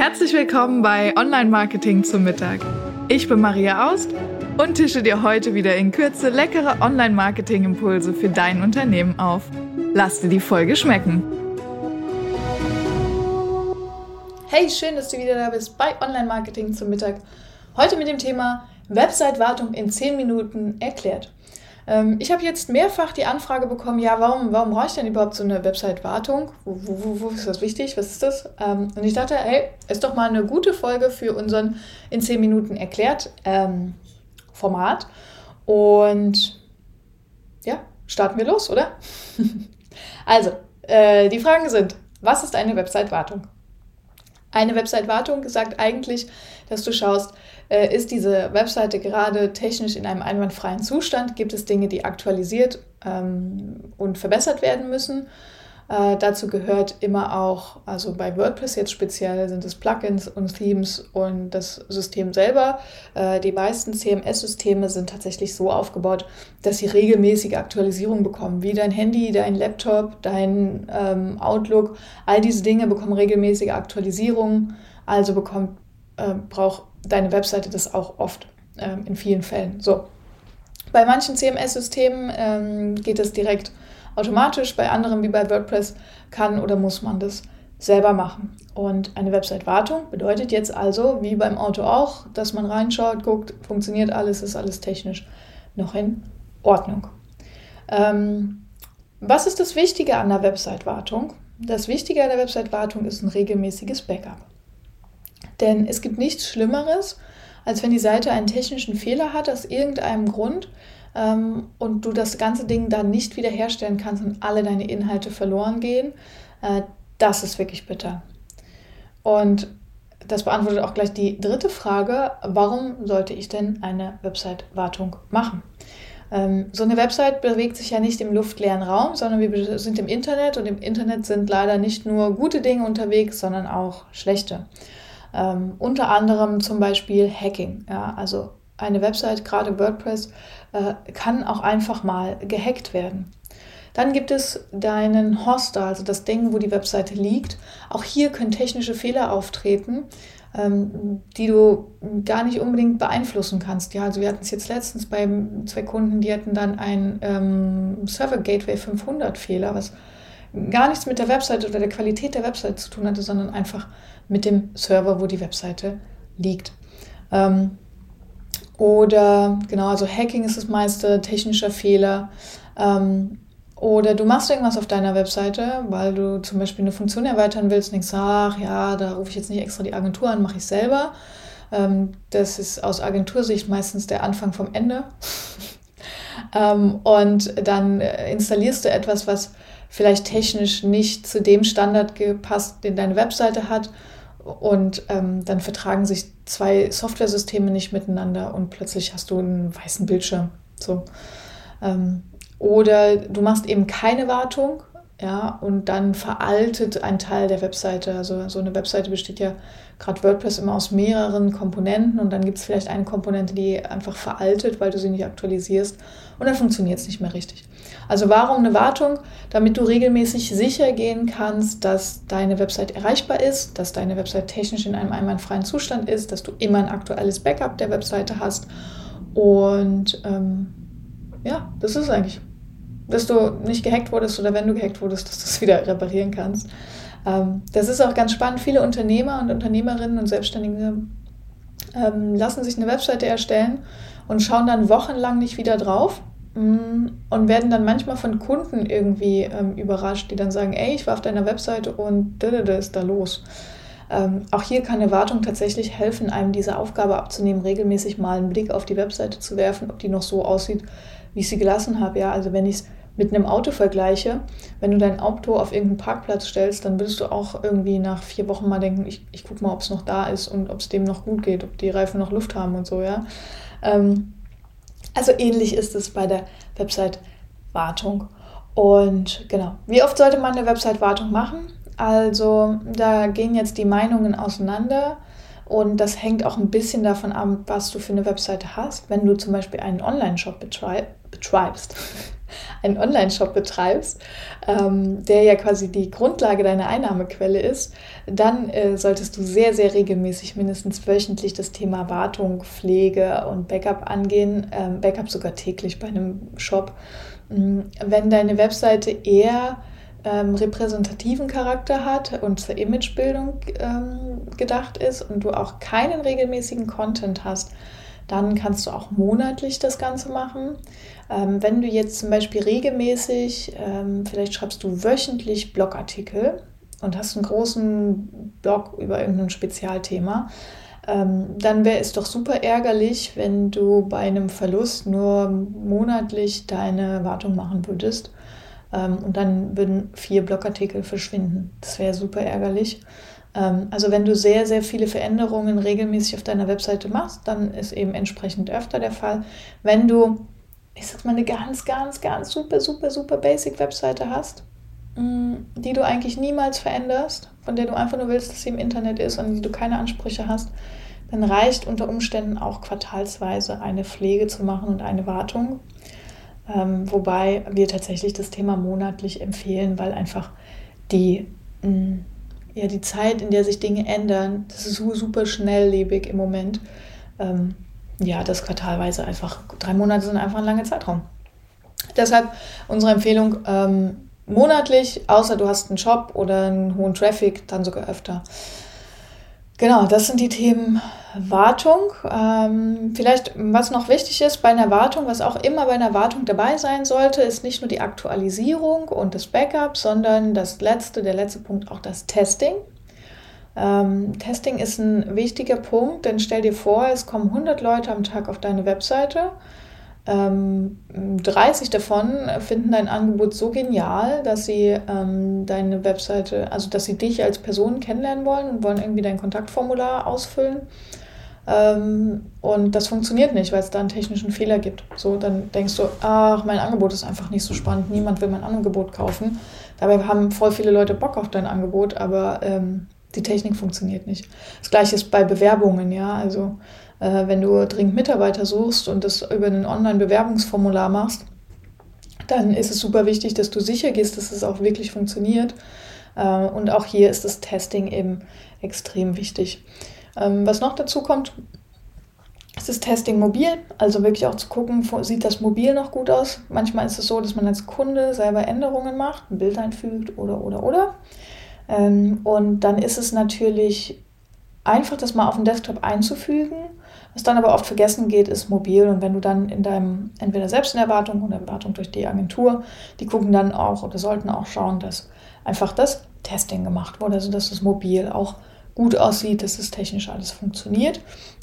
Herzlich willkommen bei Online Marketing zum Mittag. Ich bin Maria Aust und tische dir heute wieder in Kürze leckere Online Marketing Impulse für dein Unternehmen auf. Lass dir die Folge schmecken. Hey, schön, dass du wieder da bist bei Online Marketing zum Mittag. Heute mit dem Thema Website-Wartung in 10 Minuten erklärt. Ähm, ich habe jetzt mehrfach die Anfrage bekommen, ja, warum, warum brauche ich denn überhaupt so eine Website-Wartung? Wo, wo, wo, ist das wichtig? Was ist das? Ähm, und ich dachte, hey, ist doch mal eine gute Folge für unseren in 10 Minuten erklärt ähm, Format. Und ja, starten wir los, oder? also, äh, die Fragen sind, was ist eine Website-Wartung? Eine Website-Wartung sagt eigentlich, dass du schaust, äh, ist diese Webseite gerade technisch in einem einwandfreien Zustand? Gibt es Dinge, die aktualisiert ähm, und verbessert werden müssen? Äh, dazu gehört immer auch, also bei WordPress jetzt speziell sind es Plugins und Themes und das System selber. Äh, die meisten CMS-Systeme sind tatsächlich so aufgebaut, dass sie regelmäßige Aktualisierungen bekommen, wie dein Handy, dein Laptop, dein ähm, Outlook. All diese Dinge bekommen regelmäßige Aktualisierungen, also bekommt, äh, braucht deine Webseite das auch oft äh, in vielen Fällen. So. Bei manchen CMS-Systemen ähm, geht es direkt automatisch, bei anderen wie bei WordPress kann oder muss man das selber machen. Und eine Website-Wartung bedeutet jetzt also, wie beim Auto auch, dass man reinschaut, guckt, funktioniert alles, ist alles technisch noch in Ordnung. Ähm, was ist das Wichtige an der Website-Wartung? Das Wichtige an der Website-Wartung ist ein regelmäßiges Backup. Denn es gibt nichts Schlimmeres, als wenn die Seite einen technischen Fehler hat aus irgendeinem Grund ähm, und du das ganze Ding dann nicht wiederherstellen kannst und alle deine Inhalte verloren gehen, äh, das ist wirklich bitter. Und das beantwortet auch gleich die dritte Frage, warum sollte ich denn eine Website-Wartung machen? Ähm, so eine Website bewegt sich ja nicht im luftleeren Raum, sondern wir sind im Internet und im Internet sind leider nicht nur gute Dinge unterwegs, sondern auch schlechte. Ähm, unter anderem zum Beispiel Hacking. Ja, also eine Website, gerade WordPress, äh, kann auch einfach mal gehackt werden. Dann gibt es deinen Hoster, also das Ding, wo die Webseite liegt. Auch hier können technische Fehler auftreten, ähm, die du gar nicht unbedingt beeinflussen kannst. Ja, also wir hatten es jetzt letztens bei zwei Kunden, die hatten dann einen ähm, Server Gateway 500 Fehler, was gar nichts mit der Webseite oder der Qualität der Webseite zu tun hatte, sondern einfach mit dem Server, wo die Webseite liegt. Ähm, oder genau, also Hacking ist das meiste, technischer Fehler. Ähm, oder du machst irgendwas auf deiner Webseite, weil du zum Beispiel eine Funktion erweitern willst und denkst, ach ja, da rufe ich jetzt nicht extra die Agentur an, mache ich selber. Ähm, das ist aus Agentursicht meistens der Anfang vom Ende. ähm, und dann äh, installierst du etwas, was vielleicht technisch nicht zu dem Standard gepasst, den deine Webseite hat und ähm, dann vertragen sich zwei Softwaresysteme nicht miteinander und plötzlich hast du einen weißen Bildschirm. So. Ähm, oder du machst eben keine Wartung, ja, und dann veraltet ein Teil der Webseite. Also so eine Webseite besteht ja gerade WordPress immer aus mehreren Komponenten und dann gibt es vielleicht eine Komponente, die einfach veraltet, weil du sie nicht aktualisierst und dann funktioniert es nicht mehr richtig. Also warum eine Wartung? Damit du regelmäßig sicher gehen kannst, dass deine Website erreichbar ist, dass deine Website technisch in einem einwandfreien Zustand ist, dass du immer ein aktuelles Backup der Webseite hast und ähm, ja, das ist eigentlich dass du nicht gehackt wurdest oder wenn du gehackt wurdest, dass du es wieder reparieren kannst. Ähm, das ist auch ganz spannend. Viele Unternehmer und Unternehmerinnen und Selbstständige ähm, lassen sich eine Webseite erstellen und schauen dann wochenlang nicht wieder drauf und werden dann manchmal von Kunden irgendwie ähm, überrascht, die dann sagen, ey, ich war auf deiner Webseite und da ist da los. Ähm, auch hier kann eine Wartung tatsächlich helfen, einem diese Aufgabe abzunehmen, regelmäßig mal einen Blick auf die Webseite zu werfen, ob die noch so aussieht, wie ich sie gelassen habe. Ja, also wenn ich es mit einem Auto vergleiche, wenn du dein Auto auf irgendeinen Parkplatz stellst, dann würdest du auch irgendwie nach vier Wochen mal denken, ich, ich gucke mal, ob es noch da ist und ob es dem noch gut geht, ob die Reifen noch Luft haben und so, ja. Ähm, also ähnlich ist es bei der Website-Wartung. Und genau, wie oft sollte man eine Website-Wartung machen? Also da gehen jetzt die Meinungen auseinander Und das hängt auch ein bisschen davon ab, was du für eine Webseite hast. Wenn du zum Beispiel einen Online-Shop betreibst, einen Online-Shop betreibst, ähm, der ja quasi die Grundlage deiner Einnahmequelle ist, dann äh, solltest du sehr, sehr regelmäßig, mindestens wöchentlich, das Thema Wartung, Pflege und Backup angehen. Ähm, Backup sogar täglich bei einem Shop. Mm, wenn deine Webseite eher ähm, repräsentativen Charakter hat und zur Imagebildung ähm, gedacht ist und du auch keinen regelmäßigen Content hast, dann kannst du auch monatlich das Ganze machen. Ähm, wenn du jetzt zum Beispiel regelmäßig, ähm, vielleicht schreibst du wöchentlich Blogartikel und hast einen großen Blog über irgendein Spezialthema, ähm, dann wäre es doch super ärgerlich, wenn du bei einem Verlust nur monatlich deine Wartung machen würdest. Ähm, und dann würden vier Blogartikel verschwinden. Das wäre super ärgerlich. Ähm, also wenn du sehr, sehr viele Veränderungen regelmäßig auf deiner Webseite machst, dann ist eben entsprechend öfter der Fall. Wenn du, ich sag mal, eine ganz, ganz, ganz super, super, super basic Webseite hast, mm, die du eigentlich niemals veränderst, von der du einfach nur willst, dass sie im Internet ist und die du keine Ansprüche hast, dann reicht unter Umständen auch quartalsweise eine Pflege zu machen und eine Wartung. Ähm, wobei wir tatsächlich das Thema monatlich empfehlen, weil einfach die mh, mm, ja, die Zeit, in der sich Dinge ändern, das ist so super schnelllebig im Moment. Ähm, ja, das quartalweise einfach, drei Monate sind einfach ein langer Zeitraum. Deshalb unsere Empfehlung, ähm, monatlich, außer du hast einen Shop oder einen hohen Traffic, dann sogar öfter. Genau, das sind die Themen Wartung. Ähm, vielleicht, was noch wichtig ist bei einer Wartung, was auch immer bei einer Wartung dabei sein sollte, ist nicht nur die Aktualisierung und das Backup, sondern das letzte, der letzte Punkt, auch das Testing. Ähm, Testing ist ein wichtiger Punkt, denn stell dir vor, es kommen 100 Leute am Tag auf deine Webseite 30 ähm, davon finden dein Angebot so genial, dass sie ähm, deine Webseite, also dass sie dich als Person kennenlernen wollen und wollen irgendwie dein Kontaktformular ausfüllen. Ähm, und das funktioniert nicht, weil es da einen technischen Fehler gibt. So, dann denkst du, ach, mein Angebot ist einfach nicht so spannend, niemand will mein Angebot kaufen. Dabei haben voll viele Leute Bock auf dein Angebot, aber ähm, die Technik funktioniert nicht. Das gleiche ist bei Bewerbungen, ja. Also äh, wenn du dringend Mitarbeiter suchst und das über ein Online-Bewerbungsformular machst, dann ist es super wichtig, dass du sicher gehst, dass es auch wirklich funktioniert. Äh, und auch hier ist das Testing eben extrem wichtig. Ähm, was noch dazu kommt, ist das Testing mobil, also wirklich auch zu gucken, sieht das mobil noch gut aus. Manchmal ist es so, dass man als Kunde selber Änderungen macht, ein Bild einfügt oder, oder, oder. Ähm, und dann ist es natürlich einfach, das mal auf dem Desktop einzufügen was dann aber oft vergessen geht, ist mobil. Und wenn du dann in deinem, entweder selbst in Erwartung oder Erwartung durch die Agentur, die gucken dann auch oder sollten auch schauen, dass einfach das Testing gemacht wurde, also dass das mobil auch gut aussieht, dass es technisch alles funktioniert.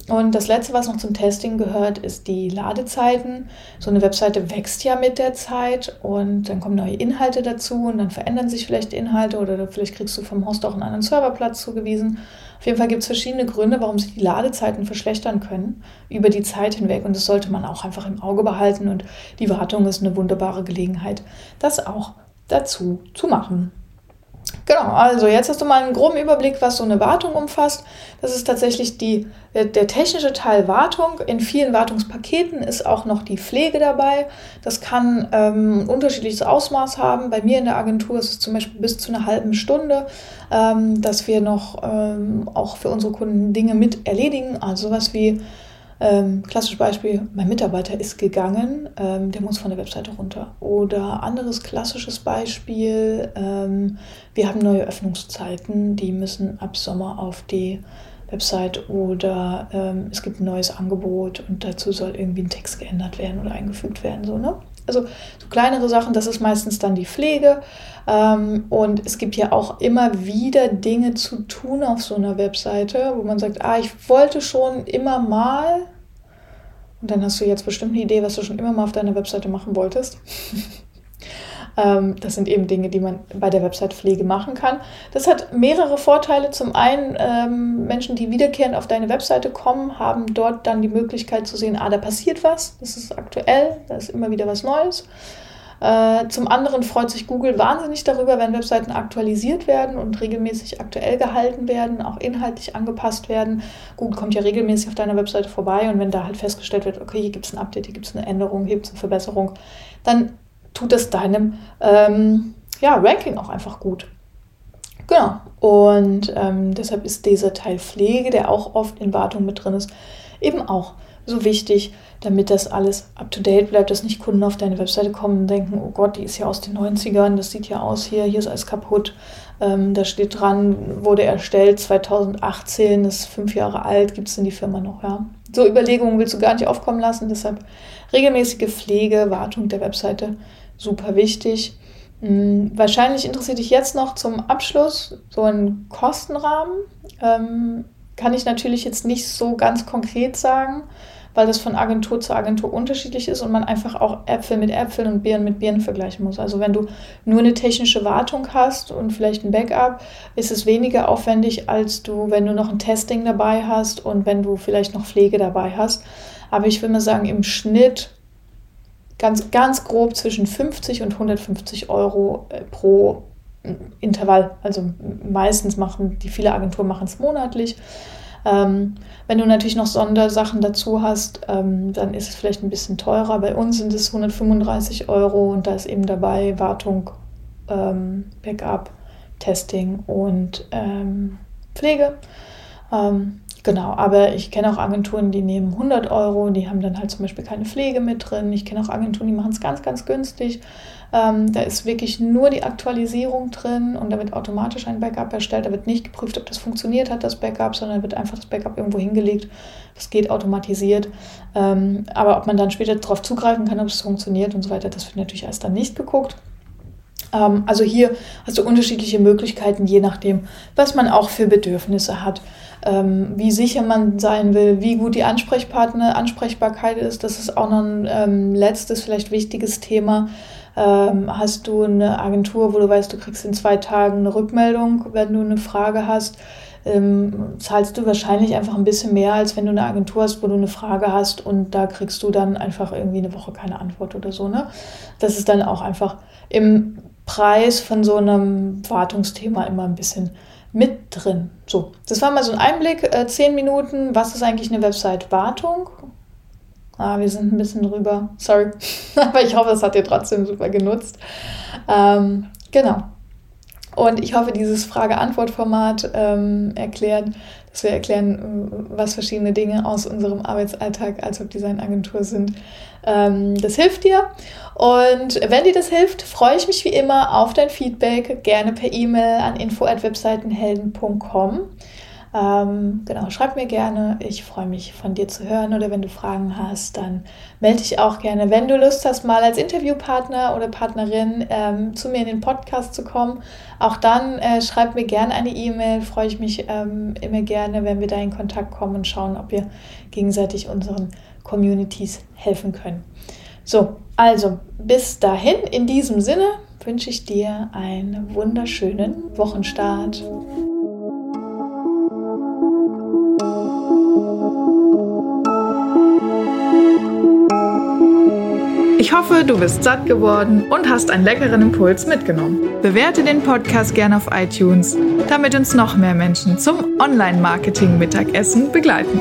Und das letzte, was noch zum Testing gehört, ist die Ladezeiten. So eine Webseite wächst ja mit der Zeit und dann kommen neue Inhalte dazu und dann verändern sich vielleicht Inhalte oder vielleicht kriegst du vom Host auch einen anderen Serverplatz zugewiesen. Auf jeden Fall gibt es verschiedene Gründe, warum sich die Ladezeiten verschlechtern können über die Zeit hinweg. Und das sollte man auch einfach im Auge behalten. Und die Wartung ist eine wunderbare Gelegenheit, das auch dazu zu machen. Genau, also jetzt hast du mal einen groben Überblick, was so eine Wartung umfasst. Das ist tatsächlich die, der, der, technische Teil Wartung. In vielen Wartungspaketen ist auch noch die Pflege dabei. Das kann ähm, ein unterschiedliches Ausmaß haben. Bei mir in der Agentur ist es zum Beispiel bis zu einer halben Stunde, ähm, dass wir noch ähm, auch für unsere Kunden Dinge mit erledigen. Also sowas wie ähm, klassisches Beispiel, mein Mitarbeiter ist gegangen, ähm, der muss von der Webseite runter. Oder anderes klassisches Beispiel, ähm, wir haben neue Öffnungszeiten, die müssen ab Sommer auf die Website oder ähm, es gibt ein neues Angebot und dazu soll irgendwie ein Text geändert werden oder eingefügt werden. So, ne? Also so kleinere Sachen, das ist meistens dann die Pflege. Ähm, und es gibt ja auch immer wieder Dinge zu tun auf so einer Webseite, wo man sagt, ah, ich wollte schon immer mal. Und dann hast du jetzt bestimmt eine Idee, was du schon immer mal auf deiner Webseite machen wolltest. Ähm, das sind eben Dinge, die man bei der Website-Pflege machen kann. Das hat mehrere Vorteile. Zum einen, ähm, Menschen, die wiederkehrend auf deine Webseite kommen, haben dort dann die Möglichkeit zu sehen, ah, da passiert was, das ist aktuell, da ist immer wieder was Neues. Äh, zum anderen freut sich Google wahnsinnig darüber, wenn Webseiten aktualisiert werden und regelmäßig aktuell gehalten werden, auch inhaltlich angepasst werden. Google kommt ja regelmäßig auf deiner Webseite vorbei und wenn da halt festgestellt wird, okay, hier gibt es ein Update, hier gibt es eine Änderung, hier gibt es eine Verbesserung, dann tut es deinem ähm, ja, Ranking auch einfach gut. Genau. Und ähm, deshalb ist dieser Teil Pflege, der auch oft in Wartung mit drin ist, eben auch so wichtig, damit das alles up-to-date bleibt, dass nicht Kunden auf deine Webseite kommen und denken, oh Gott, die ist ja aus den 90ern, das sieht ja aus hier, hier ist alles kaputt. Ähm, da steht dran, wurde erstellt 2018, ist fünf Jahre alt, gibt es denn die Firma noch, ja. So Überlegungen willst du gar nicht aufkommen lassen, deshalb regelmäßige Pflege, Wartung der Webseite, super wichtig. Hm, wahrscheinlich interessiert dich jetzt noch zum Abschluss so ein Kostenrahmen. Ähm, kann ich natürlich jetzt nicht so ganz konkret sagen, weil das von Agentur zu Agentur unterschiedlich ist und man einfach auch Äpfel mit Äpfeln und Birnen mit Birnen vergleichen muss. Also wenn du nur eine technische Wartung hast und vielleicht ein Backup, ist es weniger aufwendig, als du, wenn du noch ein Testing dabei hast und wenn du vielleicht noch Pflege dabei hast. Aber ich will mal sagen, im Schnitt ganz, ganz grob zwischen 50 und 150 Euro äh, pro Intervall. Also meistens machen die viele Agenturen machen es monatlich. Ähm, wenn du natürlich noch Sondersachen dazu hast, ähm, dann ist es vielleicht ein bisschen teurer. Bei uns sind es 135 Euro und da ist eben dabei Wartung, ähm, Backup, Testing und ähm, Pflege. Ähm, genau, aber ich kenne auch Agenturen, die nehmen 100 Euro die haben dann halt zum Beispiel keine Pflege mit drin. Ich kenne auch Agenturen, die machen es ganz, ganz günstig. Ähm, da ist wirklich nur die Aktualisierung drin und da wird automatisch ein Backup erstellt. Da wird nicht geprüft, ob das funktioniert hat, das Backup, sondern wird einfach das Backup irgendwo hingelegt. Das geht automatisiert. Ähm, aber ob man dann später darauf zugreifen kann, ob es funktioniert und so weiter, das wird natürlich erst dann nicht geguckt. Ähm, also hier hast du unterschiedliche Möglichkeiten, je nachdem, was man auch für Bedürfnisse hat. Ähm, wie sicher man sein will, wie gut die Ansprechpartner, Ansprechbarkeit ist. Das ist auch noch ein ähm, letztes, vielleicht wichtiges Thema. Ähm, hast du eine Agentur, wo du weißt, du kriegst in zwei Tagen eine Rückmeldung, wenn du eine Frage hast, ähm, zahlst du wahrscheinlich einfach ein bisschen mehr, als wenn du eine Agentur hast, wo du eine Frage hast und da kriegst du dann einfach irgendwie eine Woche keine Antwort oder so. Ne? Das ist dann auch einfach im Preis von so einem Wartungsthema immer ein bisschen mit drin. So, das war mal so ein Einblick, äh, zehn Minuten, was ist eigentlich eine Website-Wartung? Ah, wir sind ein bisschen drüber. Sorry. Aber ich hoffe, es hat dir trotzdem super genutzt. Ähm, genau. Und ich hoffe, dieses Frage-Antwort-Format ähm, erklärt, wir erklären, was verschiedene Dinge aus unserem Arbeitsalltag als Webdesign-Agentur sind. Ähm, das hilft dir. Und wenn dir das hilft, freue ich mich wie immer auf dein Feedback. Gerne per E-Mail an info.webseitenhelden.com. Ähm, genau, schreib mir gerne. Ich freue mich von dir zu hören oder wenn du Fragen hast, dann melde dich auch gerne. Wenn du Lust hast, mal als Interviewpartner oder Partnerin ähm, zu mir in den Podcast zu kommen, auch dann äh, schreib mir gerne eine E-Mail. Freue ich mich ähm, immer gerne, wenn wir da in Kontakt kommen und schauen, ob wir gegenseitig unseren Communities helfen können. So, also bis dahin, in diesem Sinne wünsche ich dir einen wunderschönen Wochenstart. Ich hoffe, du bist satt geworden und hast einen leckeren Impuls mitgenommen. Bewerte den Podcast gerne auf iTunes, damit uns noch mehr Menschen zum Online-Marketing-Mittagessen begleiten.